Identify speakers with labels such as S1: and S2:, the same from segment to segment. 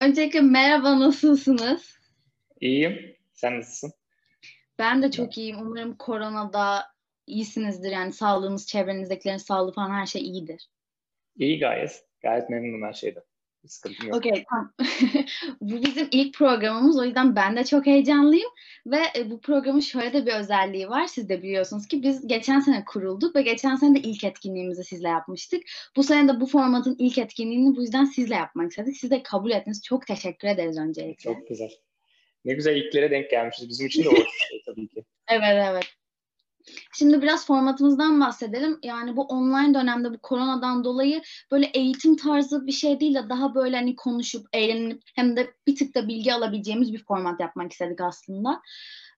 S1: Öncelikle merhaba, nasılsınız?
S2: İyiyim. Sen nasılsın?
S1: Ben de çok iyiyim. Umarım koronada iyisinizdir. Yani sağlığınız, çevrenizdekilerin sağlığı falan her şey iyidir.
S2: İyi gayet. Gayet memnunum her şeyden. Bir sıkıntım yok.
S1: Okey, tamam. Bu bizim ilk programımız. O yüzden ben de çok heyecanlıyım. Ve e, bu programın şöyle de bir özelliği var. Siz de biliyorsunuz ki biz geçen sene kurulduk ve geçen sene de ilk etkinliğimizi sizle yapmıştık. Bu sene de bu formatın ilk etkinliğini bu yüzden sizle yapmak istedik. Siz de kabul ettiniz. Çok teşekkür ederiz öncelikle.
S2: Çok güzel. Ne güzel ilklere denk gelmişiz. Bizim için de hoş şey tabii ki.
S1: Evet evet. Şimdi biraz formatımızdan bahsedelim. Yani bu online dönemde bu koronadan dolayı böyle eğitim tarzı bir şey değil de daha böyle hani konuşup eğlenip hem de bir tık da bilgi alabileceğimiz bir format yapmak istedik aslında.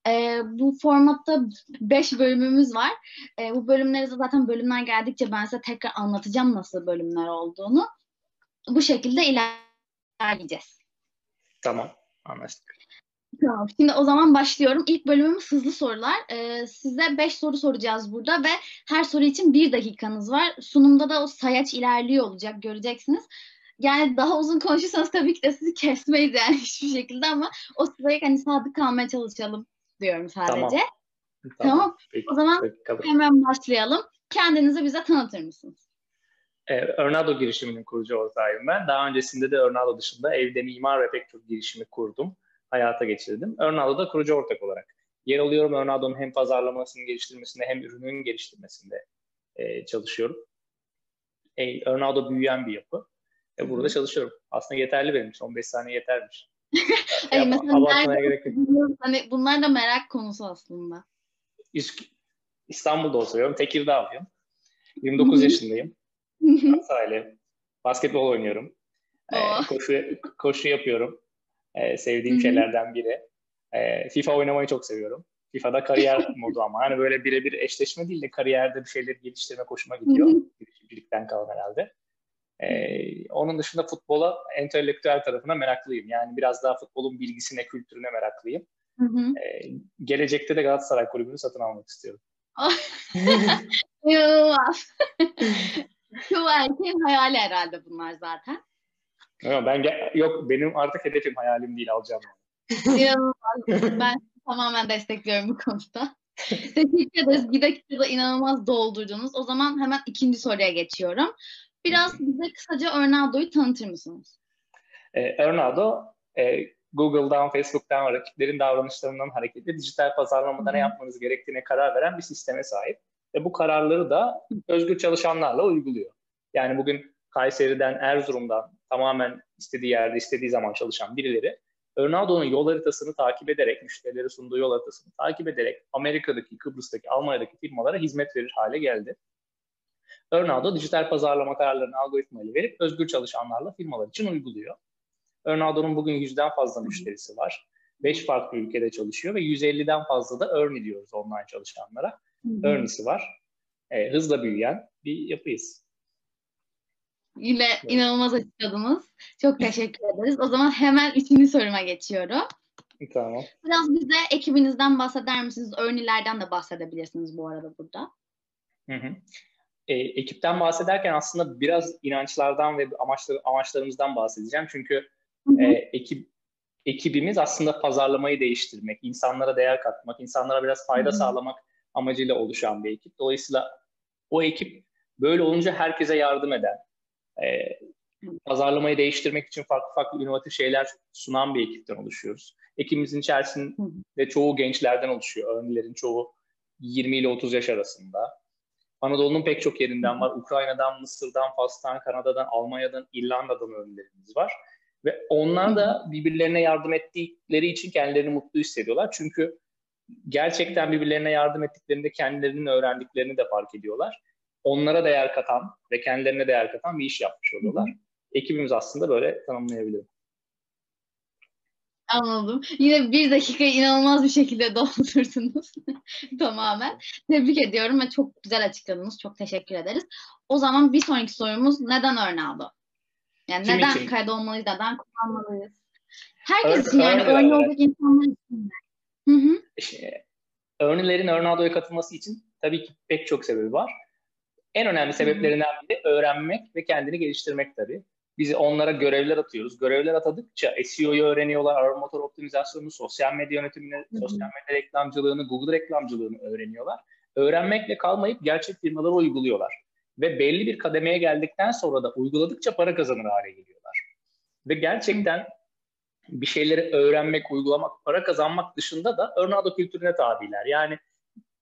S1: Ee, bu formatta 5 bölümümüz var. Ee, bu bölümleri zaten bölümler geldikçe ben size tekrar anlatacağım nasıl bölümler olduğunu. Bu şekilde ilerleyeceğiz.
S2: Tamam. Anlaştık.
S1: Tamam. Şimdi o zaman başlıyorum. İlk bölümümüz hızlı sorular. Ee, size beş soru soracağız burada ve her soru için bir dakikanız var. Sunumda da o sayaç ilerliyor olacak. Göreceksiniz. Yani daha uzun konuşursanız tabii ki de sizi kesmeyiz yani hiçbir şekilde ama o sıraya hani sadık kalmaya çalışalım diyorum sadece.
S2: Tamam.
S1: Tamam.
S2: Tamam. Peki,
S1: O zaman
S2: peki,
S1: hemen başlayalım. Kendinizi bize tanıtır mısınız?
S2: Ee, Örnado girişiminin kurucu ortağıyım ben. Daha öncesinde de Örnado dışında evde mimar ve pek çok girişimi kurdum. Hayata geçirdim. Örnado'da kurucu ortak olarak yer alıyorum. Örnado'nun hem pazarlamasının geliştirmesinde hem ürünün geliştirmesinde e, çalışıyorum. E, Örnado büyüyen bir yapı. E, burada çalışıyorum. Aslında yeterli benim için. 15 saniye yetermiş. Yap-
S1: mesela nerede
S2: gerek yok.
S1: okuduğunuz, hani bunlar da merak konusu aslında.
S2: İsk- İstanbul'da oturuyorum. Tekirdağlıyım. 29
S1: Hı hı.
S2: yaşındayım. Galatasaraylı. Basketbol oynuyorum. Ee,
S1: Oo.
S2: koşu, koşu yapıyorum. Ee, sevdiğim
S1: Hı hı.
S2: şeylerden biri. Ee, FIFA oynamayı çok seviyorum. FIFA'da kariyer modu ama. Hani böyle birebir eşleşme değil de kariyerde bir şeyleri geliştirme hoşuma gidiyor. Girişimcilikten kalan herhalde. Ee, onun dışında futbola entelektüel tarafına meraklıyım. Yani biraz daha futbolun bilgisine, kültürüne meraklıyım.
S1: Hı hı.
S2: Ee, gelecekte de Galatasaray kulübünü satın almak istiyorum.
S1: İnanılmaz. Çoğu erkeğin hayali herhalde bunlar zaten.
S2: Yok, ben yok benim artık hedefim hayalim değil alacağım.
S1: Ben tamamen destekliyorum bu konuda. Teşekkür ederiz. Bir dakikada inanılmaz doldurdunuz. O zaman hemen ikinci soruya geçiyorum. Biraz bize kısaca Örnado'yu tanıtır mısınız?
S2: Ee, Örnado e, Google'dan, Facebook'tan ve rakiplerin davranışlarından hareketle dijital pazarlamada ne yapmanız gerektiğine karar veren bir sisteme sahip. Ve bu kararları da özgür çalışanlarla uyguluyor. Yani bugün Kayseri'den, Erzurum'dan tamamen istediği yerde, istediği zaman çalışan birileri Örnado'nun yol haritasını takip ederek, müşterilere sunduğu yol haritasını takip ederek Amerika'daki, Kıbrıs'taki, Almanya'daki firmalara hizmet verir hale geldi. Örnado dijital pazarlama kararlarını algoritmayla verip özgür çalışanlarla firmalar için uyguluyor. Örnado'nun bugün yüzden fazla müşterisi var. 5 farklı ülkede çalışıyor ve 150'den fazla da Earny diyoruz online çalışanlara. Earny'si var. E, hızla büyüyen bir yapıyız.
S1: Yine inanılmaz açıkladınız. Çok teşekkür ederiz. O zaman hemen üçüncü soruma geçiyorum.
S2: Tamam.
S1: Biraz bize ekibinizden bahseder misiniz? Örnilerden de bahsedebilirsiniz bu arada burada.
S2: Hı hı. E, ekipten bahsederken aslında biraz inançlardan ve amaçlar, amaçlarımızdan bahsedeceğim. Çünkü e, ekip ekibimiz aslında pazarlamayı değiştirmek, insanlara değer katmak, insanlara biraz fayda
S1: Hı hı.
S2: sağlamak amacıyla oluşan bir ekip. Dolayısıyla o ekip böyle olunca herkese yardım eden, e, pazarlamayı değiştirmek için farklı farklı inovatif şeyler sunan bir ekipten oluşuyoruz. Ekibimizin içerisinde çoğu gençlerden oluşuyor. Örnelerin çoğu 20 ile 30 yaş arasında. Anadolu'nun pek çok yerinden var. Ukrayna'dan, Mısır'dan, Fas'tan, Kanada'dan, Almanya'dan, İrlanda'dan örnelerimiz var. Ve onlar da birbirlerine yardım ettikleri için kendilerini mutlu hissediyorlar. Çünkü gerçekten birbirlerine yardım ettiklerinde kendilerinin öğrendiklerini de fark ediyorlar. Onlara değer katan ve kendilerine değer katan bir iş yapmış oluyorlar. Ekibimiz aslında böyle tanımlayabilirim.
S1: Anladım. Yine bir dakika inanılmaz bir şekilde doldurdunuz. Tamamen. Tebrik ediyorum ve çok güzel açıkladınız. Çok teşekkür ederiz. O zaman bir sonraki sorumuz neden Örnado? Yani
S2: Kim
S1: neden
S2: için?
S1: kaydolmalıyız, neden kullanmalıyız? Herkes için yani örneği olacak insanlar için. Hı hı.
S2: İşte, Örnelerin Örnado'ya katılması için tabii ki pek çok sebebi var. En önemli sebeplerinden biri öğrenmek ve kendini geliştirmek tabii. Biz onlara görevler atıyoruz. Görevler atadıkça SEO'yu öğreniyorlar, arama motor optimizasyonunu, sosyal medya yönetimini, Hı-hı. sosyal medya reklamcılığını, Google reklamcılığını öğreniyorlar. Öğrenmekle kalmayıp gerçek firmalara uyguluyorlar. Ve belli bir kademeye geldikten sonra da uyguladıkça para kazanır hale geliyorlar. Ve gerçekten bir şeyleri öğrenmek, uygulamak, para kazanmak dışında da Örnado kültürüne tabiler. Yani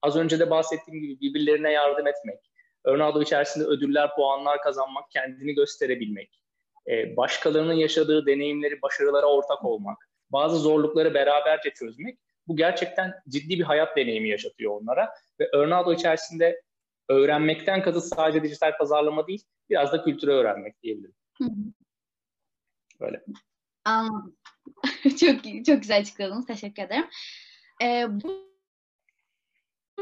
S2: az önce de bahsettiğim gibi birbirlerine yardım etmek, Örnado içerisinde ödüller, puanlar kazanmak, kendini gösterebilmek, e, başkalarının yaşadığı deneyimleri, başarılara ortak olmak, bazı zorlukları beraberce çözmek bu gerçekten ciddi bir hayat deneyimi yaşatıyor onlara ve Örnado içerisinde öğrenmekten kasıt sadece dijital pazarlama değil, biraz da kültürü öğrenmek diyebilirim. Böyle.
S1: Anladım. çok çok güzel açıkladınız. Teşekkür ederim. Ee,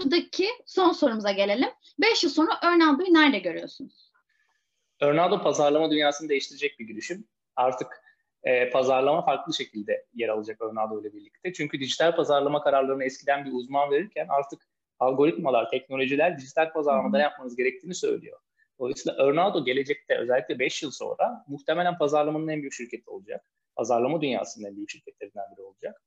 S1: buradaki son sorumuza gelelim. 5 yıl sonra Örnado'yu nerede görüyorsunuz?
S2: Örnado pazarlama dünyasını değiştirecek bir girişim. Artık e, pazarlama farklı şekilde yer alacak Örnado ile birlikte. Çünkü dijital pazarlama kararlarını eskiden bir uzman verirken artık algoritmalar, teknolojiler dijital pazarlamada ne yapmanız gerektiğini söylüyor. Dolayısıyla Örnado gelecekte özellikle 5 yıl sonra muhtemelen pazarlamanın en büyük şirketi olacak. Pazarlama dünyasının en büyük şirketlerinden biri olacak.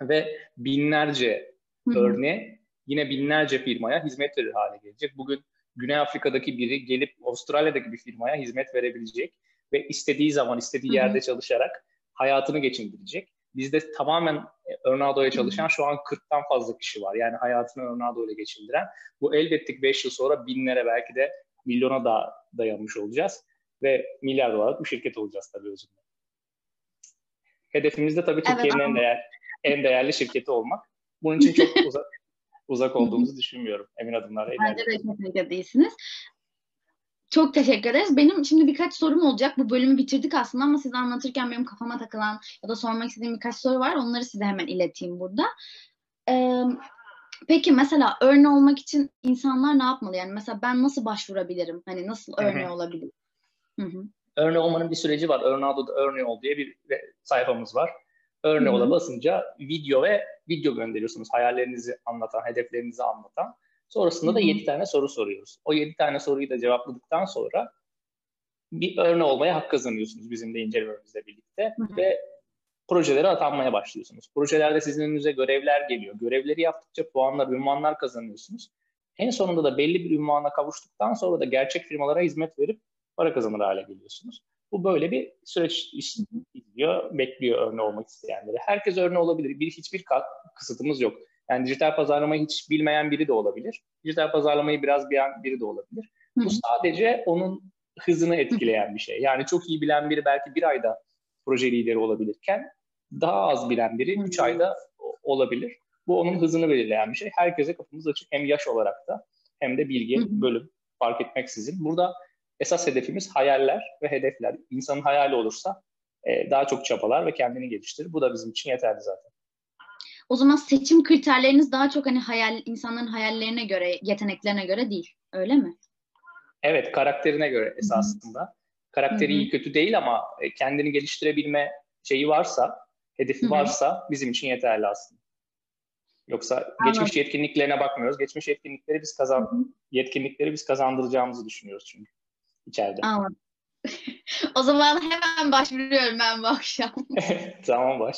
S2: Ve binlerce örneğe yine binlerce firmaya hizmet verir hale gelecek. Bugün Güney Afrika'daki biri gelip Avustralya'daki bir firmaya hizmet verebilecek ve istediği zaman istediği yerde çalışarak hayatını geçindirecek. Bizde tamamen Örnado'ya çalışan şu an 40'tan fazla kişi var. Yani hayatını Örnado ile geçindiren. Bu elbette 5 yıl sonra binlere belki de milyona da dayanmış olacağız. Ve milyar dolarlık bir şirket olacağız tabii özünde. Hedefimiz de tabii Türkiye'nin evet, en, değer, en değerli şirketi olmak. Bunun için çok uzak, uzak olduğumuzu düşünmüyorum. Emin adımlarla
S1: Bence de kesinlikle değilsiniz. Çok teşekkür ederiz. Benim şimdi birkaç sorum olacak. Bu bölümü bitirdik aslında ama size anlatırken benim kafama takılan ya da sormak istediğim birkaç soru var. Onları size hemen ileteyim burada. Ee, peki mesela örneği olmak için insanlar ne yapmalı? Yani mesela ben nasıl başvurabilirim? Hani nasıl örneği olabilirim?
S2: Örneği olmanın bir süreci var. Örneğo'da örneği ol diye bir sayfamız var. Örneği ola basınca video ve video gönderiyorsunuz. Hayallerinizi anlatan, hedeflerinizi anlatan. Sonrasında Hı-hı. da 7 tane soru soruyoruz. O 7 tane soruyu da cevapladıktan sonra bir örneği olmaya hak kazanıyorsunuz bizim de incelememizle birlikte Hı-hı. ve projelere atanmaya başlıyorsunuz. Projelerde sizin önünüze görevler geliyor. Görevleri yaptıkça puanlar, ünvanlar kazanıyorsunuz. En sonunda da belli bir ünvana kavuştuktan sonra da gerçek firmalara hizmet verip para kazanır hale geliyorsunuz. Bu böyle bir süreç izliyor, bekliyor örneği olmak isteyenleri. Herkes örneği olabilir. Bir hiçbir kısıtımız yok. Yani dijital pazarlamayı hiç bilmeyen biri de olabilir. Dijital pazarlamayı biraz bilen biri de olabilir. Bu sadece onun hızını etkileyen bir şey. Yani çok iyi bilen biri belki bir ayda proje lideri olabilirken daha az bilen biri üç ayda olabilir. Bu onun hızını belirleyen bir şey. Herkese kapımız açık hem yaş olarak da hem de bilgi, bölüm fark etmeksizin. Burada esas hedefimiz hayaller ve hedefler. İnsanın hayali olursa e, daha çok çabalar ve kendini geliştirir. Bu da bizim için yeterli zaten.
S1: O zaman seçim kriterleriniz daha çok hani hayal insanların hayallerine göre, yeteneklerine göre değil. Öyle mi?
S2: Evet, karakterine göre esasında. Hı-hı. Karakteri Hı-hı. iyi kötü değil ama e, kendini geliştirebilme şeyi varsa, hedefi Hı-hı. varsa bizim için yeterli aslında. Yoksa Anladım. geçmiş yetkinliklerine bakmıyoruz. Geçmiş yetkinlikleri biz kazan Hı-hı. yetkinlikleri biz kazandıracağımızı düşünüyoruz çünkü içeride.
S1: Anladım. o zaman hemen başvuruyorum ben bu akşam.
S2: tamam baş.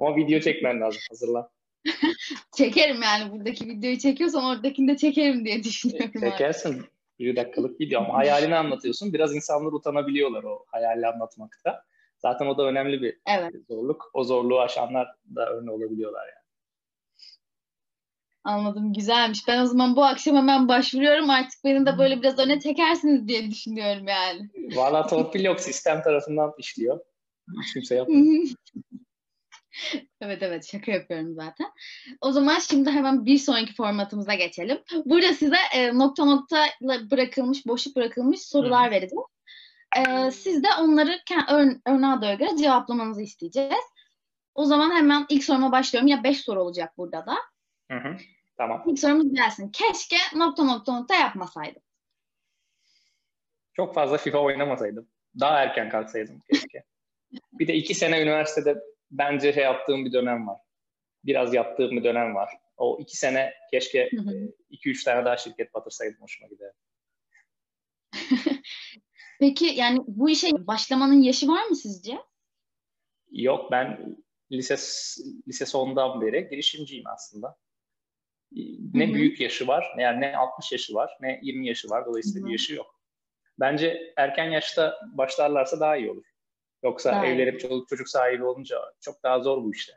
S2: Ama video çekmen lazım. Hazırlan.
S1: Çekerim yani buradaki videoyu çekiyorsam oradakini de çekerim diye düşünüyorum.
S2: Çekersin. Abi. Bir dakikalık video ama hayalini anlatıyorsun. Biraz insanlar utanabiliyorlar o hayali anlatmakta. Zaten o da önemli bir evet. zorluk. O zorluğu aşanlar da örneği olabiliyorlar yani.
S1: Anladım. Güzelmiş. Ben o zaman bu akşam hemen başvuruyorum. Artık beni de böyle biraz öne çekersiniz diye düşünüyorum yani.
S2: Valla torpil yok. Sistem tarafından işliyor. Hiç kimse yapmıyor.
S1: evet evet şaka yapıyorum zaten. O zaman şimdi hemen bir sonraki formatımıza geçelim. Burada size e, nokta nokta bırakılmış, boşluk bırakılmış sorular vereceğim. E, siz de onları ör, örneğe göre cevaplamanızı isteyeceğiz. O zaman hemen ilk soruma başlıyorum. Ya beş soru olacak burada da.
S2: Hı hı. Tamam.
S1: İlk sorumuz gelsin. Keşke nokta nokta nokta yapmasaydım.
S2: Çok fazla FIFA oynamasaydım. Daha erken kalksaydım keşke. bir de iki sene üniversitede bence şey yaptığım bir dönem var. Biraz yaptığım bir dönem var. O iki sene keşke hı hı. E, iki üç tane daha şirket batırsaydım hoşuma gider.
S1: Peki yani bu işe başlamanın yaşı var mı sizce?
S2: Yok ben lise lise sondan beri girişimciyim aslında. Ne Hı-hı. büyük yaşı var, ne yani ne 60 yaşı var, ne 20 yaşı var. Dolayısıyla Hı-hı. bir yaşı yok. Bence erken yaşta başlarlarsa daha iyi olur. Yoksa daha evlenip çocuk çocuk sahibi olunca çok daha zor bu işte.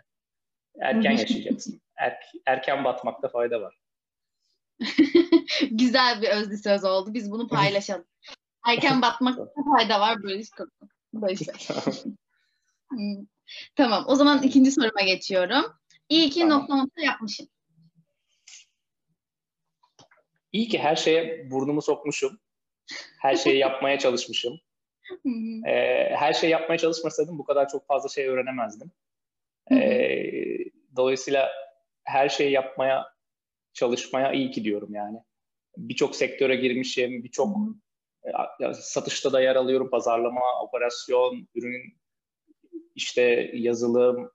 S2: Erken yaşayacaksın. Er, erken batmakta fayda var.
S1: Güzel bir özlü söz oldu. Biz bunu paylaşalım. Erken batmakta fayda var böyle Böyle hmm. tamam. O zaman ikinci soruma geçiyorum. İyi ki tamam. nokta nokta yapmışım.
S2: İyi ki her şeye burnumu sokmuşum. Her şeyi yapmaya çalışmışım. ee, her şeyi yapmaya çalışmasaydım bu kadar çok fazla şey öğrenemezdim. Ee, dolayısıyla her şeyi yapmaya çalışmaya iyi ki diyorum yani. Birçok sektöre girmişim, birçok e, satışta da yer alıyorum, pazarlama, operasyon, ürün işte yazılım,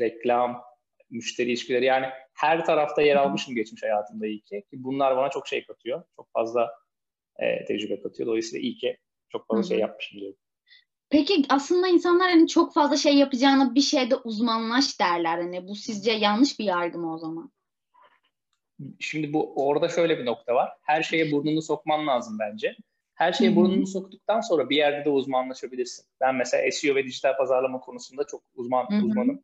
S2: reklam, müşteri ilişkileri yani her tarafta yer almışım geçmiş hayatımda iyi ki. Bunlar bana çok şey katıyor. Çok fazla e, tecrübe katıyor. Dolayısıyla iyi ki çok fazla Hı-hı. şey yapmışım diyorum.
S1: Peki aslında insanlar hani çok fazla şey yapacağına bir şeyde uzmanlaş derler. Hani bu sizce yanlış bir yargı mı o zaman?
S2: Şimdi bu orada şöyle bir nokta var. Her şeye burnunu sokman lazım bence. Her şeye Hı-hı. burnunu soktuktan sonra bir yerde de uzmanlaşabilirsin. Ben mesela SEO ve dijital pazarlama konusunda çok uzman Hı-hı. uzmanım.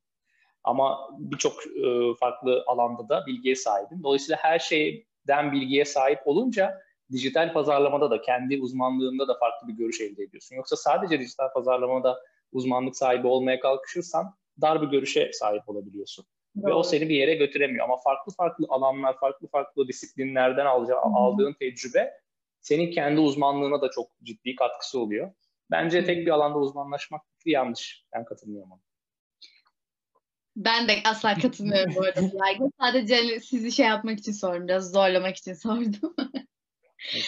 S2: Ama birçok e, farklı alanda da bilgiye sahibim. Dolayısıyla her şeyden bilgiye sahip olunca dijital pazarlamada da kendi uzmanlığında da farklı bir görüş elde ediyorsun. Yoksa sadece dijital pazarlamada uzmanlık sahibi olmaya kalkışırsan dar bir görüşe sahip olabiliyorsun. Doğru. Ve o seni bir yere götüremiyor. Ama farklı farklı alanlar, farklı farklı disiplinlerden alacağı, aldığın tecrübe senin kendi uzmanlığına da çok ciddi katkısı oluyor. Bence tek bir alanda uzmanlaşmak yanlış. Ben katılmıyorum ona.
S1: Ben de asla katılmıyorum bu arada. Sadece hani sizi şey yapmak için sordum. Biraz zorlamak için sordum.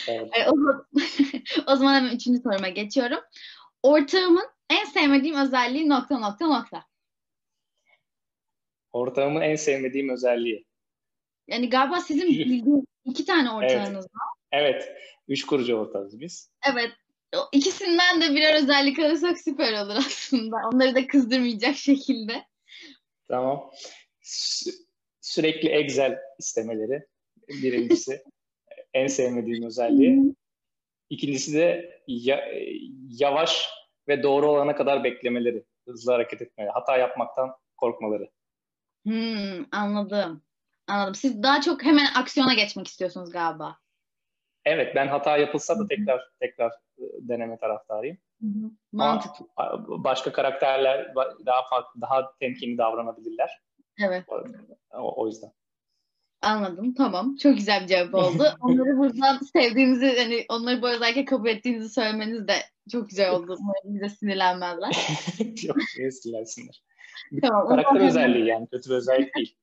S1: Evet. o, zaman, o zaman hemen üçüncü soruma geçiyorum. Ortağımın en sevmediğim özelliği nokta nokta nokta.
S2: Ortağımın en sevmediğim özelliği.
S1: Yani galiba sizin bildiğiniz iki tane ortağınız evet. var.
S2: Evet. Üç kurucu ortağız biz.
S1: Evet. İkisinden de birer özellik alırsak süper olur aslında. Onları da kızdırmayacak şekilde.
S2: Tamam. Sü- sürekli Excel istemeleri birincisi. en sevmediğim özelliği. İkincisi de ya- yavaş ve doğru olana kadar beklemeleri. Hızlı hareket etmeleri. Hata yapmaktan korkmaları.
S1: Hmm, anladım. Anladım. Siz daha çok hemen aksiyona geçmek istiyorsunuz galiba.
S2: Evet ben hata yapılsa da tekrar tekrar e, deneme taraftarıyım.
S1: Mantıklı.
S2: Başka karakterler daha farklı, daha temkinli davranabilirler.
S1: Evet.
S2: O, o yüzden.
S1: Anladım. Tamam. Çok güzel bir cevap oldu. Onları buradan sevdiğinizi, hani onları bu özellikle kabul ettiğinizi söylemeniz de çok güzel oldu. Umarım bize sinirlenmezler.
S2: Yok, niye sinirlensinler? Tamam, Karakter özelliği yani. Kötü bir özellik değil.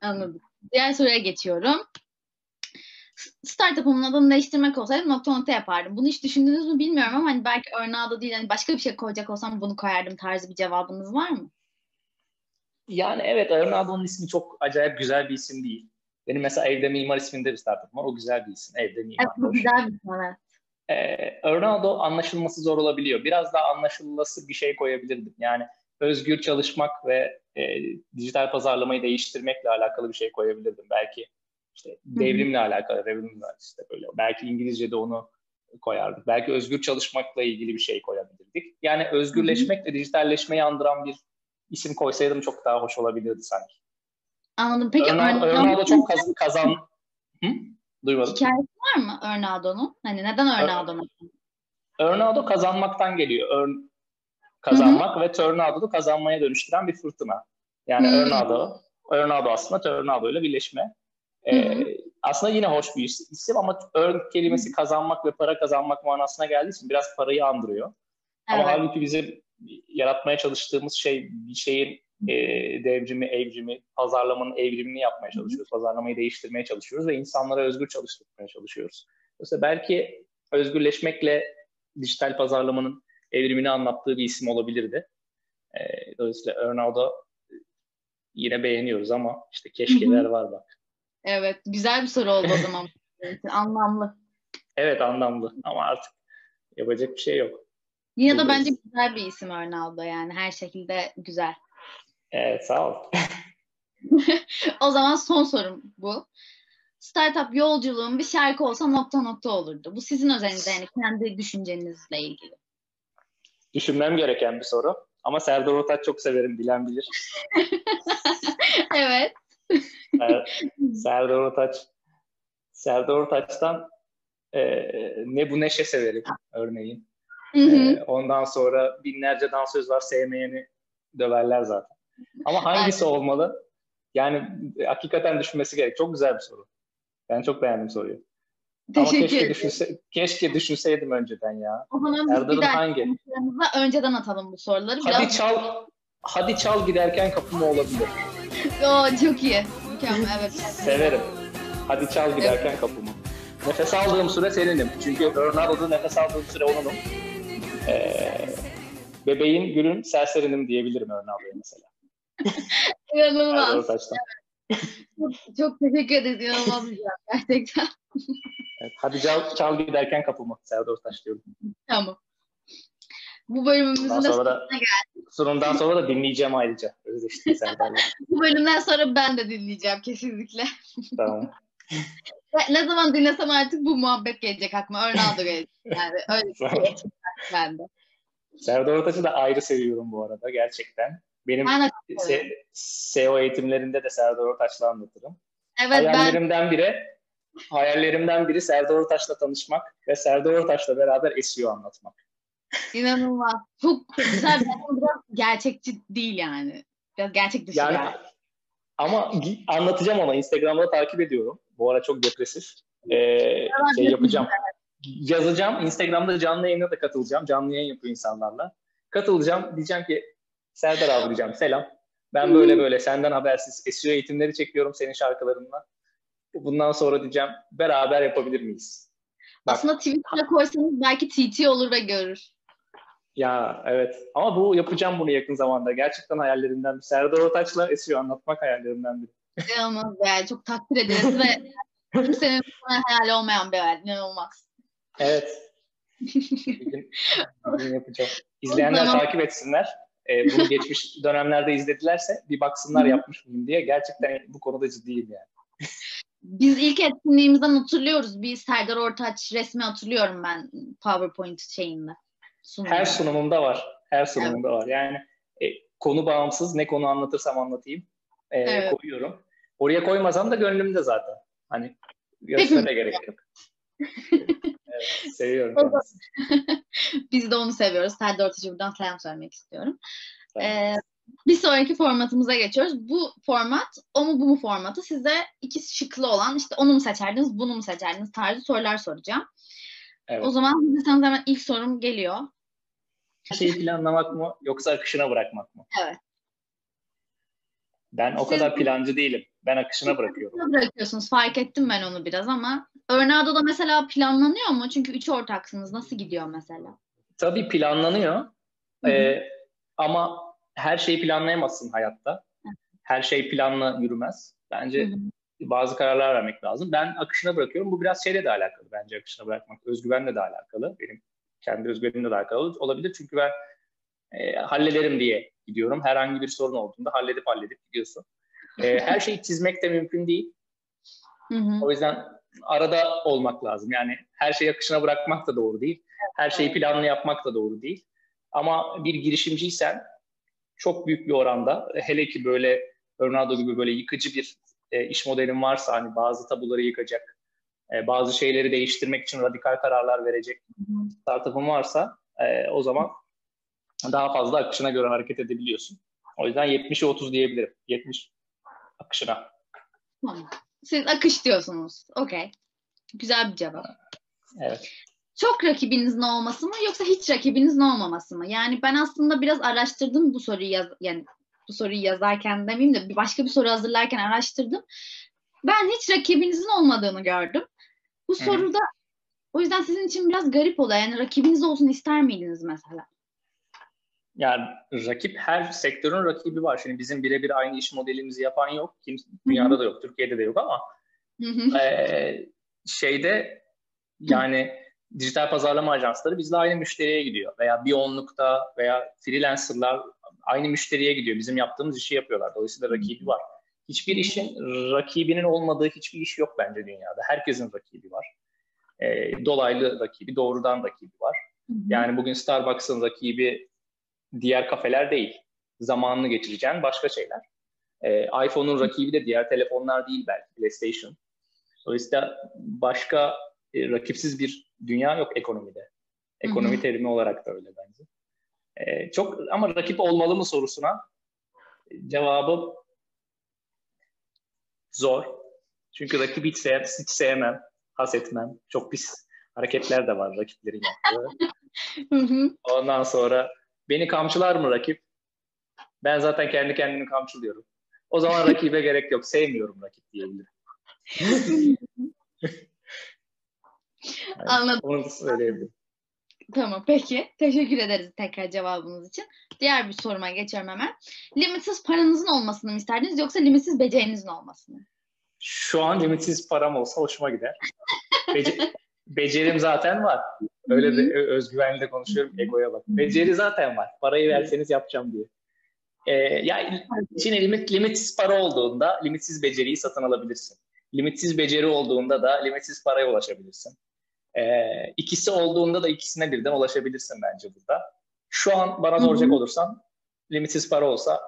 S1: Anladım. Diğer soruya geçiyorum startup'ımın adını değiştirmek olsaydı nokta nokta yapardım. Bunu hiç düşündünüz mü bilmiyorum ama hani belki örneği değil hani başka bir şey koyacak olsam bunu koyardım tarzı bir cevabınız var mı?
S2: Yani evet Örnado'nun ismi çok acayip güzel bir isim değil. Benim mesela Evde Mimar isminde bir startup var. O güzel bir isim. Evde Mimar.
S1: Evet, bu güzel bir isim evet.
S2: Ee, Örnado anlaşılması zor olabiliyor. Biraz daha anlaşılması bir şey koyabilirdim. Yani özgür çalışmak ve e, dijital pazarlamayı değiştirmekle alakalı bir şey koyabilirdim. Belki işte devrimle alakalı, devrimle işte böyle. Belki İngilizce'de onu koyardık. Belki özgür çalışmakla ilgili bir şey koyabilirdik. Yani özgürleşmekle dijitalleşmeyi andıran bir isim koysaydım çok daha hoş olabilirdi sanki.
S1: Anladım. Peki
S2: Örnado, Örnado çok kaz, kazan... Hı? Duymadım.
S1: Hikayesi var mı Örnado'nun? Hani neden Örnado'nun?
S2: Örnado kazanmaktan geliyor. Ör, kazanmak Hı-hı. ve Tornado'da kazanmaya dönüştüren bir fırtına. Yani Örnado, Örnado aslında Tornado ile birleşme. Ee, aslında yine hoş bir isim ama earn kelimesi kazanmak ve para kazanmak manasına geldiği için biraz parayı andırıyor. Evet. Ama halbuki bizim yaratmaya çalıştığımız şey bir şeyin e, devrimi, evrimi, pazarlamanın evrimini yapmaya çalışıyoruz. Pazarlamayı değiştirmeye çalışıyoruz ve insanlara özgür çalıştırmaya çalışıyoruz. Dolayısıyla belki özgürleşmekle dijital pazarlamanın evrimini anlattığı bir isim olabilirdi. E, dolayısıyla Earnout'u yine beğeniyoruz ama işte keşkeler var bak.
S1: Evet, güzel bir soru oldu o zaman. Anlamlı.
S2: Evet, anlamlı ama artık Yapacak bir şey yok.
S1: Yine de bence güzel bir isim Ronaldo yani her şekilde güzel.
S2: Evet sağ ol.
S1: o zaman son sorum bu. Startup yolculuğun bir şarkı olsa nokta nokta olurdu. Bu sizin özelinizde yani kendi düşüncenizle ilgili.
S2: Düşünmem gereken bir soru. Ama Serdar Ortaç çok severim bilen bilir.
S1: evet.
S2: Ser, Serdar Ortaç Serdar Ortaç'tan e, ne bu neşe severim örneğin.
S1: Hı hı.
S2: E, ondan sonra binlerce dansöz var sevmeyeni döverler zaten. Ama hangisi
S1: Aynen.
S2: olmalı? Yani hakikaten düşünmesi gerek. Çok güzel bir soru. Ben çok beğendim soruyu. Ama
S1: Teşekkür
S2: keşke,
S1: ederim.
S2: düşünse, keşke düşünseydim önceden ya.
S1: O zaman
S2: hangi?
S1: önceden atalım bu soruları.
S2: Hadi
S1: Biraz...
S2: çal, hadi çal giderken kapımı olabilir.
S1: Oo, çok iyi. Mükemmel evet.
S2: Severim. Hadi çal giderken kapımı. Nefes aldığım süre seninim. Çünkü Ronaldo'da nefes aldığım süre onunum. Ee, bebeğin, gülün, serserinim diyebilirim Ronaldo'ya mesela.
S1: İnanılmaz.
S2: Ortaç'tan.
S1: Çok, çok teşekkür ederiz. İnanılmaz güzel. Gerçekten.
S2: Evet, hadi çal, çal giderken kapımı. Serdar Ortaç diyorum.
S1: Tamam. Bu bölümümüzün de
S2: sonra da sunumdan sonra da dinleyeceğim ayrıca. Özleştik Serdar'la.
S1: bu bölümden sonra ben de dinleyeceğim kesinlikle.
S2: tamam.
S1: Ne zaman dinlesem artık bu muhabbet gelecek aklıma. Ronaldo gelecek. Yani öyle bir şey.
S2: Serdar Ortaç'ı da ayrı seviyorum bu arada gerçekten. Benim
S1: Ben de
S2: se- SEO eğitimlerinde de Serdar Ortaç'la anlatırım.
S1: Evet ben
S2: hayallerimden biri hayallerimden biri Serdar Ortaç'la tanışmak ve Serdar Ortaç'la beraber SEO anlatmak.
S1: İnanılmaz. Çok güzel. Biraz gerçekçi değil yani. Biraz gerçek dışı
S2: Yani
S1: yani.
S2: ama anlatacağım ona. Instagram'da takip ediyorum. Bu ara çok depresif. Ee, şey yapacağım. Yazacağım. Instagram'da canlı yayına da katılacağım. Canlı yayın yapıyor insanlarla. Katılacağım. Diyeceğim ki Serdar abi diyeceğim selam. Ben böyle böyle senden habersiz SEO eğitimleri çekiyorum senin şarkılarınla. Bundan sonra diyeceğim beraber yapabilir miyiz? Bak,
S1: Aslında Twitter'a koysanız belki TT olur ve görür.
S2: Ya evet. Ama bu yapacağım bunu yakın zamanda. Gerçekten hayallerimden biri. Serdar Ortaç'la SEO anlatmak hayallerimden biri.
S1: İnanılmaz yani. Çok takdir ederiz ve kimsenin hayali olmayan bir hayal. İnanılmaz.
S2: Evet. Bir gün, bir gün yapacağım. İzleyenler
S1: Tamam.
S2: takip etsinler. Ee, bunu geçmiş dönemlerde izledilerse bir baksınlar yapmış mıyım diye. Gerçekten bu konuda ciddiyim yani.
S1: Biz ilk etkinliğimizden hatırlıyoruz. Bir Serdar Ortaç resmi hatırlıyorum ben PowerPoint şeyinde. Sunumunda.
S2: Her sunumumda var. Her sunumumda var. Yani e, konu bağımsız. Ne konu anlatırsam anlatayım. e,
S1: Evet.
S2: Koyuyorum. Oraya koymasam da gönlümde zaten. Hani göstermeye gerek yok. evet, seviyorum.
S1: Biz de onu seviyoruz. Serdar Ortaç'a buradan selam söylemek istiyorum.
S2: Tamam.
S1: Ee, bir sonraki formatımıza geçiyoruz. Bu format o mu bu mu formatı size iki şıklı olan işte onu mu seçerdiniz bunu mu seçerdiniz tarzı sorular soracağım.
S2: Evet.
S1: O zaman hazırsanız hemen ilk sorum geliyor.
S2: Her şeyi planlamak mı yoksa akışına bırakmak mı?
S1: Evet.
S2: Ben o kadar plancı değilim. Ben akışına bırakıyorum.
S1: Ne bırakıyorsunuz? Fark ettim ben onu biraz ama Örnado'da mesela planlanıyor mu? Çünkü üç ortaksınız. Nasıl gidiyor mesela?
S2: Tabii planlanıyor. Ee, ama her şeyi planlayamazsın hayatta. Her şey planla yürümez. Bence
S1: Hı hı.
S2: bazı kararlar vermek lazım. Ben akışına bırakıyorum. Bu biraz şeyle de alakalı bence akışına bırakmak. Özgüvenle de alakalı. Benim kendi özgüvenimle de alakalı olabilir. Çünkü ben e, hallederim diye gidiyorum. Herhangi bir sorun olduğunda halledip halledip gidiyorsun. E, her şeyi çizmek de mümkün değil.
S1: Hı hı.
S2: O yüzden arada olmak lazım. Yani her şeyi akışına bırakmak da doğru değil. Her şeyi planlı yapmak da doğru değil. Ama bir girişimciysen çok büyük bir oranda hele ki böyle Ronaldo gibi böyle yıkıcı bir e, iş modelin varsa hani bazı tabuları yıkacak, e, bazı şeyleri değiştirmek için radikal kararlar verecek startup'ın varsa e, o zaman daha fazla akışına göre hareket edebiliyorsun. O yüzden 70'e 30 diyebilirim. 70 akışına.
S1: Siz akış diyorsunuz. Okey. Güzel bir cevap.
S2: Evet.
S1: Çok rakibinizin olması mı yoksa hiç rakibinizin olmaması mı? Yani ben aslında biraz araştırdım bu soruyu yaz yani bu soruyu yazarken demeyeyim de başka bir soru hazırlarken araştırdım. Ben hiç rakibinizin olmadığını gördüm. Bu
S2: hı.
S1: soruda o yüzden sizin için biraz garip oluyor. Yani rakibiniz olsun ister miydiniz mesela?
S2: Yani rakip her sektörün rakibi var. Şimdi bizim birebir aynı iş modelimizi yapan yok. Kimse, dünyada da yok, Türkiye'de de yok ama eee, şeyde yani dijital pazarlama ajansları bizle aynı müşteriye gidiyor. Veya bir onlukta veya freelancerlar aynı müşteriye gidiyor. Bizim yaptığımız işi yapıyorlar. Dolayısıyla rakibi var. Hiçbir işin rakibinin olmadığı hiçbir iş yok bence dünyada. Herkesin rakibi var. E, dolaylı rakibi, doğrudan rakibi var. Yani bugün Starbucks'ın rakibi diğer kafeler değil. Zamanını geçireceğin başka şeyler. E, iPhone'un rakibi de diğer telefonlar değil belki PlayStation. Dolayısıyla başka e, rakipsiz bir dünya yok ekonomide. Ekonomi Hı-hı. terimi olarak da öyle bence. E, çok ama rakip olmalı mı sorusuna cevabı zor. Çünkü rakip hiç, sev, hiç sevmem, has etmem. Çok pis hareketler de var rakiplerin yaptığı. Ondan sonra beni kamçılar mı rakip? Ben zaten kendi kendimi kamçılıyorum. O zaman rakibe gerek yok. Sevmiyorum rakip diyebilirim.
S1: yani Anladım.
S2: Onu da söyleyebilirim.
S1: Tamam peki. Teşekkür ederiz tekrar cevabınız için. Diğer bir soruma geçiyorum hemen. Limitsiz paranızın olmasını mı isterdiniz yoksa limitsiz becerinizin olmasını?
S2: Şu an limitsiz param olsa hoşuma gider. Bece- becerim zaten var. Öyle de özgüvenli de konuşuyorum. Egoya bak. Beceri zaten var. Parayı verseniz yapacağım diye. Ee, ya içine limit, limitsiz para olduğunda limitsiz beceriyi satın alabilirsin. Limitsiz beceri olduğunda da limitsiz paraya ulaşabilirsin. Ee, ikisi olduğunda da ikisine birden ulaşabilirsin bence burada. Şu an bana soracak olursan limitsiz para olsa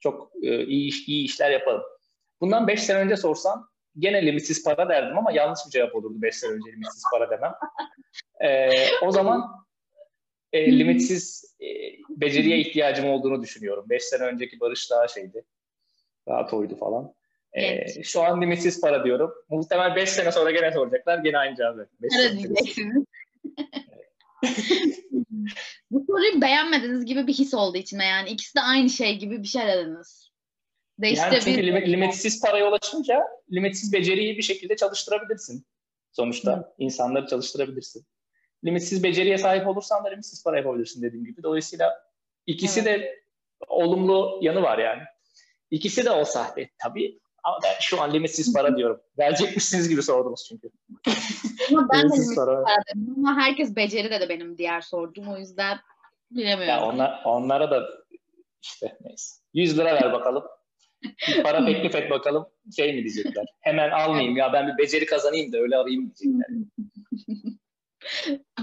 S2: çok e, iyi, iş, iyi işler yaparım. Bundan 5 sene önce sorsan gene limitsiz para derdim ama yanlış bir cevap olurdu 5 sene önce limitsiz para demem. Ee, o zaman e, limitsiz e, beceriye ihtiyacım olduğunu düşünüyorum. 5 sene önceki Barış daha şeydi. Daha toydu falan. Ee, evet. Şu an limitsiz para diyorum. Muhtemelen 5 sene sonra gene soracaklar. Gene aynı cevabı. Para diyeceksiniz.
S1: Bu soruyu beğenmediğiniz gibi bir his olduğu için yani ikisi de aynı şey gibi bir şey dediniz.
S2: yani çünkü limit, limitsiz paraya ulaşınca limitsiz beceriyi bir şekilde çalıştırabilirsin. Sonuçta Hı. insanları çalıştırabilirsin. Limitsiz beceriye sahip olursan da limitsiz para yapabilirsin dediğim gibi. Dolayısıyla ikisi evet. de olumlu yanı var yani. İkisi de o sahte tabii. Ama ben şu an limitsiz para diyorum. Verecek misiniz gibi sordunuz çünkü.
S1: Ama ben de limitsiz para dedim. Ama herkes beceri de, benim diğer sorduğum. O yüzden bilemiyorum.
S2: Ya onlar, onlara da işte neyse. 100 lira ver bakalım. Bir para teklif et bakalım. Şey mi diyecekler? Hemen almayayım ya ben bir beceri kazanayım da öyle alayım diyecekler.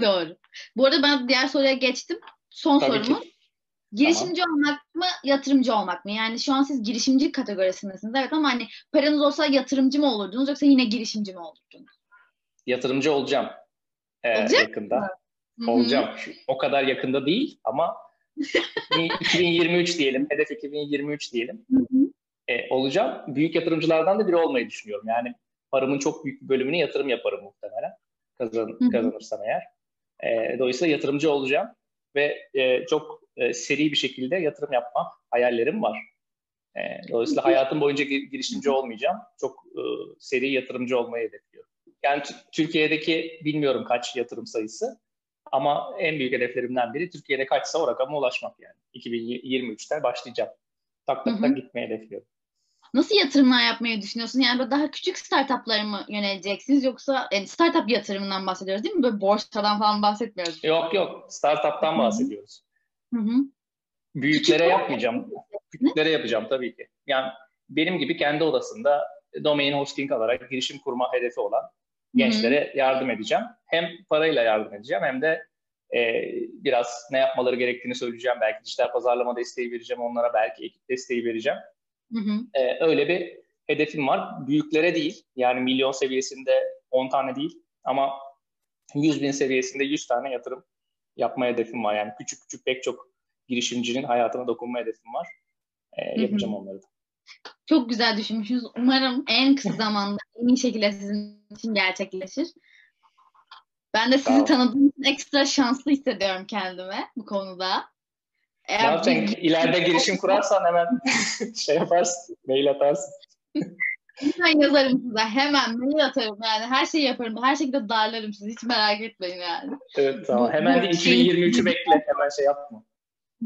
S1: Doğru. Bu arada ben diğer soruya geçtim. Son Tabii sorumu. Ki. Girişimci tamam. olmak mı, yatırımcı olmak mı? Yani şu an siz girişimci kategorisindesiniz. Evet ama hani paranız olsa yatırımcı mı olurdunuz yoksa yine girişimci mi olurdunuz?
S2: Yatırımcı olacağım. Ee, Olacak yakında. Mı? Olacağım. O kadar yakında değil ama 2023 diyelim. Hedef 2023 diyelim. Ee, olacağım. Büyük yatırımcılardan da biri olmayı düşünüyorum. Yani paramın çok büyük bir bölümünü yatırım yaparım muhtemelen. Kazan, kazanırsam eğer. Ee, dolayısıyla yatırımcı olacağım ve e, çok e, seri bir şekilde yatırım yapma hayallerim var. E, dolayısıyla hayatım boyunca girişimci olmayacağım. Çok e, seri yatırımcı olmayı hedefliyorum. Yani Türkiye'deki bilmiyorum kaç yatırım sayısı ama en büyük hedeflerimden biri Türkiye'de kaçsa o rakama ulaşmak yani. 2023'te başlayacağım. Tak tak tak gitmeyi hedefliyorum.
S1: Nasıl yatırımlar yapmayı düşünüyorsun? Yani böyle daha küçük startuplara mı yöneleceksiniz yoksa yani startup yatırımından bahsediyoruz değil mi? Böyle borsadan falan bahsetmiyoruz.
S2: Yok yok startup'tan bahsediyoruz. Hı hı. Büyüklere Küçük yapmayacağım. Küçüklere yapacağım tabii ki. Yani benim gibi kendi odasında domain hosting alarak girişim kurma hedefi olan gençlere Hı-hı. yardım edeceğim. Hem parayla yardım edeceğim hem de e, biraz ne yapmaları gerektiğini söyleyeceğim. Belki dijital pazarlama desteği vereceğim onlara, belki ekip desteği vereceğim. E, öyle bir hedefim var. Büyüklere değil, yani milyon seviyesinde 10 tane değil ama 100 bin seviyesinde 100 tane yatırım yapma hedefim var. Yani küçük küçük pek çok girişimcinin hayatına dokunma hedefim var. E, yapacağım onları da.
S1: Çok güzel düşünmüşsünüz. Umarım en kısa zamanda en iyi şekilde sizin için gerçekleşir. Ben de sizi tamam. tanıdığım için ekstra şanslı hissediyorum kendime bu konuda.
S2: Eğer yapacaksın? Bir... İleride girişim kurarsan hemen şey yaparsın, mail atarsın.
S1: Hemen yazarım size. Hemen mail atarım yani. Her şeyi yaparım. Her şekilde darlarım sizi. Hiç merak etmeyin yani.
S2: Evet tamam. Hemen de 2023'ü bekle. Hemen şey yapma.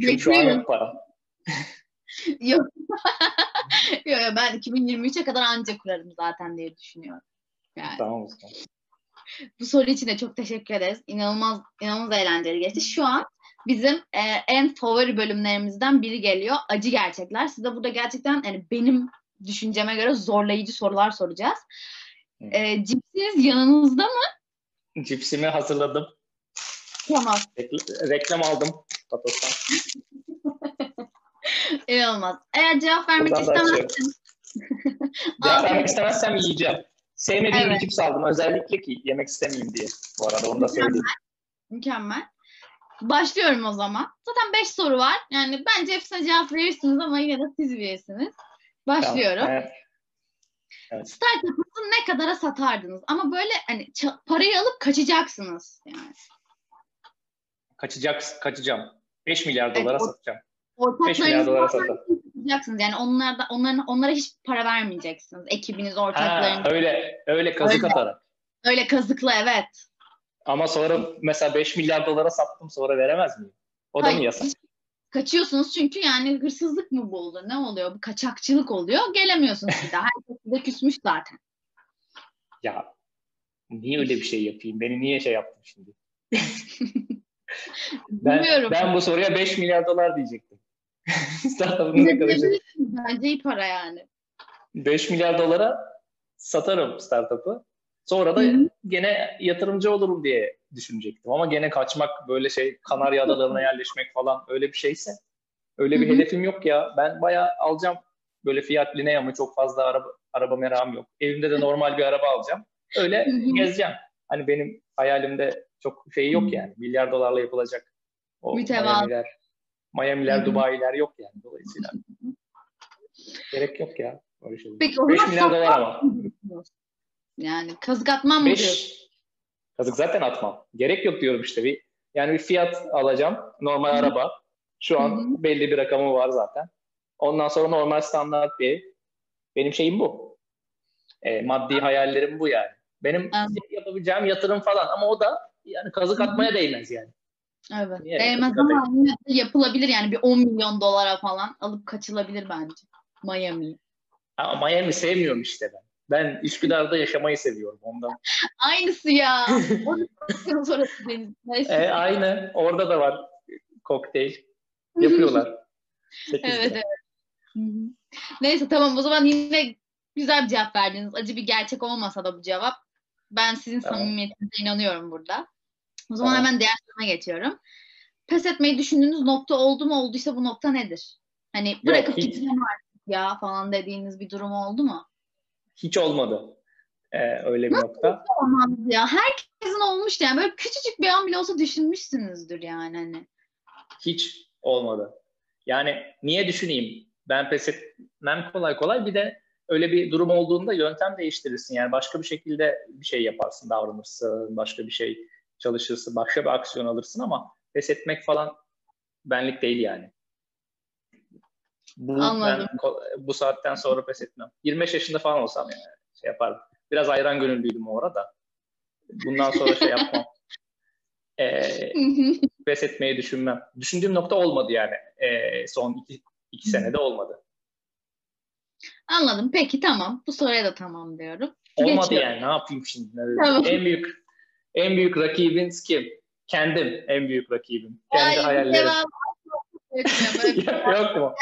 S2: Çünkü şu an yok para.
S1: yok. yok ben 2023'e kadar ancak kurarım zaten diye düşünüyorum.
S2: Yani. Tamam o zaman.
S1: Bu soru için de çok teşekkür ederiz. İnanılmaz inanılmaz eğlenceli geçti. Şu an bizim e, en favori bölümlerimizden biri geliyor. Acı gerçekler. Size burada gerçekten yani benim düşünceme göre zorlayıcı sorular soracağız. E, cipsiniz yanınızda mı?
S2: Cipsimi hazırladım.
S1: Tamam.
S2: Rekl- reklam aldım Patos'tan.
S1: İnanılmaz. Eğer cevap vermek
S2: Buradan
S1: istemezseniz
S2: Cevap vermek istemezsem yiyeceğim. Sevmediğim
S1: Evet.
S2: bir cips aldım. Özellikle ki yemek istemeyeyim diye. Bu arada onu da söyleyeyim.
S1: Mükemmel. Başlıyorum o zaman. Zaten 5 soru var. Yani bence hepsine cevap verirsiniz ama yine de siz bilirsiniz. Başlıyorum.
S2: Tamam, evet.
S1: Startup'ınızı ne kadara satardınız? Ama böyle hani parayı alıp kaçacaksınız. Yani.
S2: Kaçacak, kaçacağım. 5 milyar dolara
S1: Evet, o-
S2: satacağım. 5 milyar dolara satarım.
S1: kaçacaksınız. Yani onlar da, onların, onlara hiç para vermeyeceksiniz. Ekibiniz,
S2: Ha,
S1: ortaklarınız.
S2: öyle öyle kazık
S1: Öyle.
S2: atarak.
S1: Öyle kazıklı evet.
S2: Ama sonra mesela 5 milyar dolara sattım sonra veremez miyim? O da
S1: Hayır,
S2: mı yasak?
S1: Kaçıyorsunuz çünkü yani hırsızlık mı bu oldu? Ne oluyor? Bu kaçakçılık oluyor. Gelemiyorsunuz bir daha. Herkes size küsmüş zaten.
S2: Ya niye öyle bir şey yapayım? Beni niye şey yaptın şimdi? Ben,
S1: Bilmiyorum.
S2: ben bu soruya 5 milyar dolar diyecektim. Startup'ın ne kadar?
S1: Bence iyi para yani.
S2: 5 milyar dolara satarım startup'ı. Sonra da
S1: Hı hı.
S2: gene yatırımcı olurum diye düşünecektim. Ama gene kaçmak böyle şey Kanarya Adalarına yerleşmek falan öyle bir şeyse öyle bir
S1: Hı hı.
S2: hedefim yok ya. Ben bayağı alacağım böyle Fiat Linea'mı çok fazla araba, araba merakım yok. Evimde de normal bir araba alacağım. Öyle
S1: Hı hı.
S2: gezeceğim. Hani benim hayalimde çok şey yok yani. Milyar dolarla yapılacak o
S1: Mütevazı.
S2: Miami'ler, Miami'ler. Dubai'ler yok yani dolayısıyla. Gerek yok ya. Öyle şey.
S1: Peki o
S2: 5
S1: zaman
S2: milyar dolar ama.
S1: mı? Yani kazık atmam mı diyorsunuz?
S2: 5 kazık zaten atmam. Gerek yok diyorum işte bir. Yani bir fiyat alacağım. Normal
S1: Hı hı.
S2: araba. Şu an
S1: Hı hı.
S2: belli bir rakamı var zaten. Ondan sonra normal standart bir ev. Benim şeyim bu. E, maddi hayallerim bu yani. Benim
S1: Anladım.
S2: yapabileceğim yatırım falan ama o da yani kazık atmaya değmez yani.
S1: Evet. Değmez ama yapılabilir yani bir 10 milyon dolara falan alıp kaçılabilir bence. Miami.
S2: Ama Miami sevmiyorum işte ben. Ben Üsküdar'da yaşamayı seviyorum ondan.
S1: Aynısı ya.
S2: E, aynı. Orada da var kokteyl. Yapıyorlar.
S1: Evet evet. Neyse tamam o zaman yine güzel bir cevap verdiniz. Acı bir gerçek olmasa da bu cevap. Ben sizin
S2: Tamam.
S1: samimiyetinize inanıyorum burada. O zaman
S2: Tamam.
S1: hemen diğer soruma geçiyorum. Pes etmeyi düşündüğünüz nokta oldu mu? Olduysa bu nokta nedir? Hani bırakıp gideceğim artık ya falan dediğiniz bir durum oldu mu?
S2: Hiç olmadı. E, öyle bir nokta.
S1: Olmaz ya. Herkesin olmuştu yani. Böyle küçücük bir an bile olsa düşünmüşsünüzdür yani hani.
S2: Hiç olmadı. Yani niye düşüneyim? Ben pes etmem kolay kolay. Bir de öyle bir durum olduğunda yöntem değiştirirsin. Yani başka bir şekilde bir şey yaparsın, davranırsın, başka bir şey çalışırsın, başka bir aksiyon alırsın ama pes etmek falan benlik değil yani. Bu,
S1: Anladım.
S2: ben bu saatten sonra pes etmem. 25 yaşında falan olsam yani şey yapardım. Biraz ayran gönüllüydüm o arada. Bundan sonra şey yapmam. Ee, pes etmeyi düşünmem. Düşündüğüm nokta olmadı yani. Ee, son iki, iki senede olmadı.
S1: Anladım. Peki tamam. Bu soruya da tamam diyorum.
S2: Olmadı
S1: Geçiyorum.
S2: yani. Ne yapayım şimdi?
S1: Tamam.
S2: En büyük en büyük rakibiniz kim? Kendim en büyük rakibim. Kendi
S1: Ay,
S2: hayallerim.
S1: devamı Böyle
S2: Yok mu?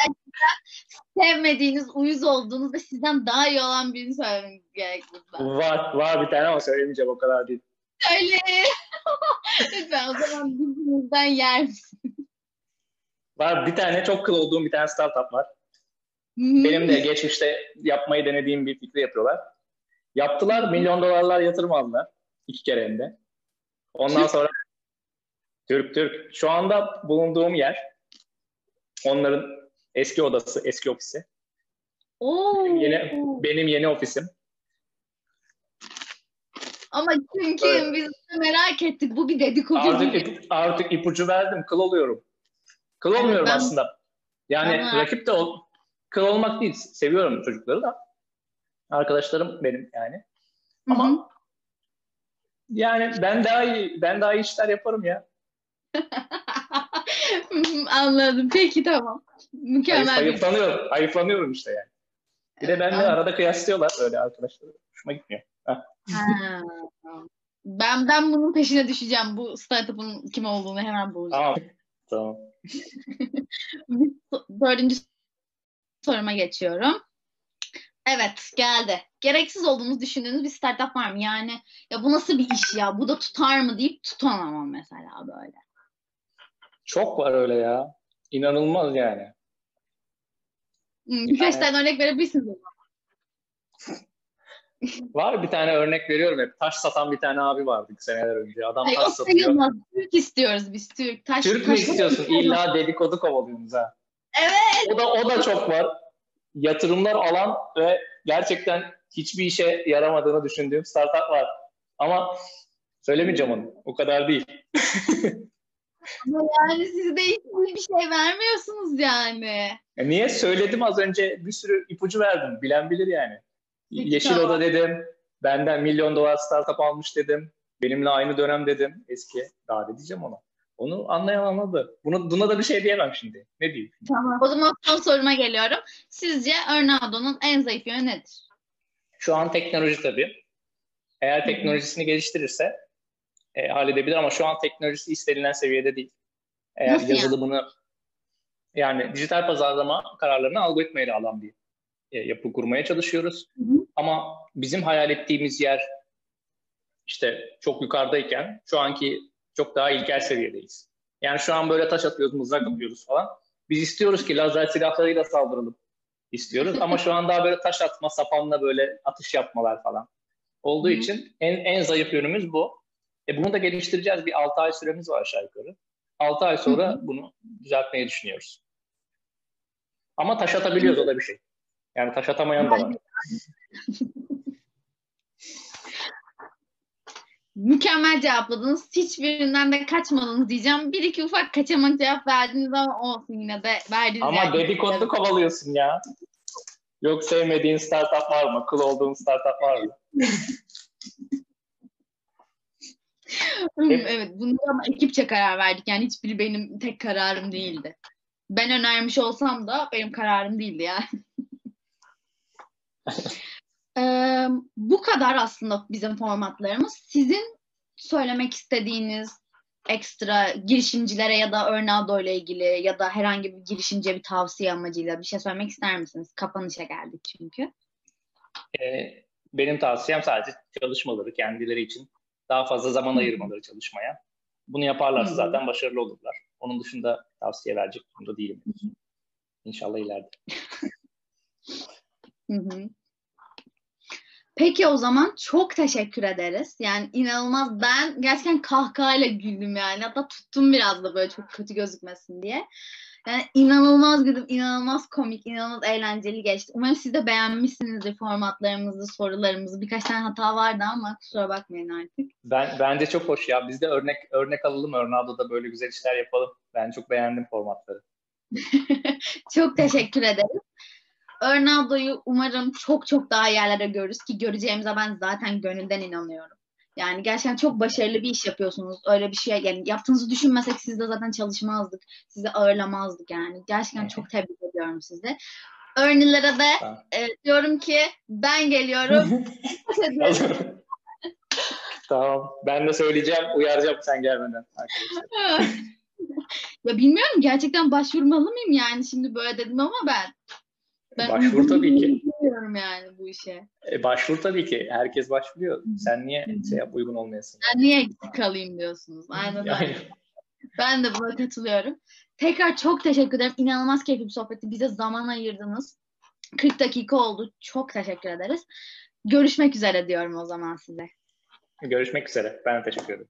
S1: Sevmediğiniz, uyuz olduğunuz ve sizden daha iyi olan birini söylemeniz gerek lütfen.
S2: Var, var bir tane ama söylemeyeceğim o kadar değil.
S1: Söyle. lütfen o zaman birbirinizden yer misin?
S2: Var bir tane çok kıl olduğum bir tane startup var. Benim de geçmişte yapmayı denediğim bir fikri yapıyorlar. Yaptılar, milyon dolarlar yatırım aldılar. iki kere hem de. Ondan sonra Türk Türk. Şu anda bulunduğum yer onların eski odası, eski ofisi.
S1: Oo.
S2: Yeni, benim yeni ofisim.
S1: Ama çünkü
S2: Evet.
S1: biz de merak ettik. Bu bir dedikodu
S2: Artık, ip, artık ipucu verdim. Kıl oluyorum. Kıl olmuyorum
S1: ben-
S2: aslında. Yani
S1: Ama-
S2: rakip de ol, kıl olmak değil. Seviyorum çocukları da. Arkadaşlarım benim yani. Ama yani ben daha iyi ben daha iyi işler yaparım ya.
S1: Anladım. Peki tamam. Mükemmel bir
S2: hayıflanıyorum. Hayıflanıyorum işte yani. Bir de benimle arada kıyaslıyorlar öyle arkadaşlar. Hoşuma gitmiyor.
S1: Ha. Ben ben bunun peşine düşeceğim. Bu startup'ın kim olduğunu hemen bulacağım.
S2: Tamam.
S1: tamam. Dördüncü soruma geçiyorum. Evet geldi. Gereksiz olduğunu düşündüğünüz bir startup var mı? Yani ya bu nasıl bir iş ya? Bu da tutar mı deyip tutamam mesela böyle.
S2: Çok var öyle ya. İnanılmaz yani.
S1: Birkaç tane örnek verebilirsiniz o
S2: Var bir tane örnek veriyorum hep. Taş satan bir tane abi vardı seneler önce. Adam Ay, taş satıyor. Sayılmaz.
S1: Türk istiyoruz biz Türk.
S2: Taş, Türk mü istiyorsun? İlla dedikodu kovalıyorsunuz ha.
S1: Evet.
S2: O da, o da çok var. Yatırımlar alan ve gerçekten hiçbir işe yaramadığını düşündüğüm startup var. Ama söylemeyeceğim onu. O kadar değil.
S1: Ama yani siz de hiçbir şey vermiyorsunuz yani.
S2: E niye? Söyledim az önce bir sürü ipucu verdim. Bilen bilir yani. Yeşil Oda dedim. Benden milyon dolar startup almış dedim. Benimle aynı dönem dedim. Eski. Daha ne diyeceğim ona. Onu anlayan anladı. Bunu, buna da bir şey diyemem şimdi. Ne diyeyim?
S1: Tamam. O zaman son soruma geliyorum. Sizce Örnado'nun en zayıf yönü nedir?
S2: Şu an teknoloji tabii. Eğer teknolojisini geliştirirse e, halledebilir ama şu an teknolojisi istenilen seviyede değil. Eğer Nasıl yazılımını yani? yani dijital pazarlama kararlarını algoritmayla alan bir e, yapı kurmaya çalışıyoruz. Hı hı. Ama bizim hayal ettiğimiz yer işte çok yukarıdayken şu anki çok daha ilkel seviyedeyiz. Yani şu an böyle taş atıyoruz, mızrak atıyoruz falan. Biz istiyoruz ki lazer silahlarıyla saldıralım istiyoruz. Ama şu an daha böyle taş atma, sapanla böyle atış yapmalar falan olduğu için en, en zayıf yönümüz bu. E bunu da geliştireceğiz. Bir 6 ay süremiz var aşağı yukarı. 6 ay sonra Hı. bunu düzeltmeyi düşünüyoruz. Ama taş atabiliyoruz o da bir şey. Yani taş atamayan da var.
S1: Mükemmel cevapladınız. Hiçbirinden de kaçmadınız diyeceğim. Bir iki ufak kaçamak cevap verdiniz ama olsun yine de verdiniz.
S2: Ama yani. dedikodu kovalıyorsun ya. Yok sevmediğin startup var mı? Kıl olduğun startup var mı?
S1: evet bunu ama ekipçe karar verdik. Yani hiçbiri benim tek kararım değildi. Ben önermiş olsam da benim kararım değildi yani. ee, bu kadar aslında bizim formatlarımız. Sizin söylemek istediğiniz ekstra girişimcilere ya da Örnado ile ilgili ya da herhangi bir girişimciye bir tavsiye amacıyla bir şey söylemek ister misiniz? Kapanışa geldik çünkü.
S2: Ee, benim tavsiyem sadece çalışmaları kendileri için daha fazla zaman ayırmaları çalışmaya. Bunu yaparlarsa zaten başarılı olurlar. Onun dışında tavsiye verecek durumda değilim. İnşallah ileride.
S1: Peki o zaman çok teşekkür ederiz. Yani inanılmaz ben gerçekten kahkahayla güldüm yani. Hatta tuttum biraz da böyle çok kötü gözükmesin diye. Yani inanılmaz güldüm, inanılmaz komik, inanılmaz eğlenceli geçti. Umarım siz de beğenmişsinizdir formatlarımızı, sorularımızı. Birkaç tane hata vardı ama kusura bakmayın artık.
S2: Ben bence çok hoş ya. Biz de örnek örnek alalım. Örnado'da böyle güzel işler yapalım. Ben çok beğendim formatları.
S1: çok teşekkür ederim. Örnado'yu umarım çok çok daha yerlere görürüz ki göreceğimize ben zaten gönülden inanıyorum. Yani gerçekten çok başarılı bir iş yapıyorsunuz. Öyle bir şey yani yaptığınızı düşünmesek siz de zaten çalışmazdık. Sizi ağırlamazdık yani. Gerçekten çok tebrik ediyorum sizi. Örnelere de e, diyorum ki ben geliyorum.
S2: tamam. Ben de söyleyeceğim, uyaracağım sen gelmeden.
S1: ya bilmiyorum gerçekten başvurmalı mıyım yani şimdi böyle dedim ama ben.
S2: Ben Başvur tabii ki.
S1: Bilmiyorum yani bu işe.
S2: E, başvur tabii ki. Herkes başvuruyor. Sen niye şey yap, uygun olmayasın?
S1: Ben niye eksik kalayım diyorsunuz. Aynen öyle. ben de buna katılıyorum. Tekrar çok teşekkür ederim. İnanılmaz keyifli bir sohbetti. Bize zaman ayırdınız. 40 dakika oldu. Çok teşekkür ederiz. Görüşmek üzere diyorum o zaman size.
S2: Görüşmek üzere. Ben teşekkür ederim.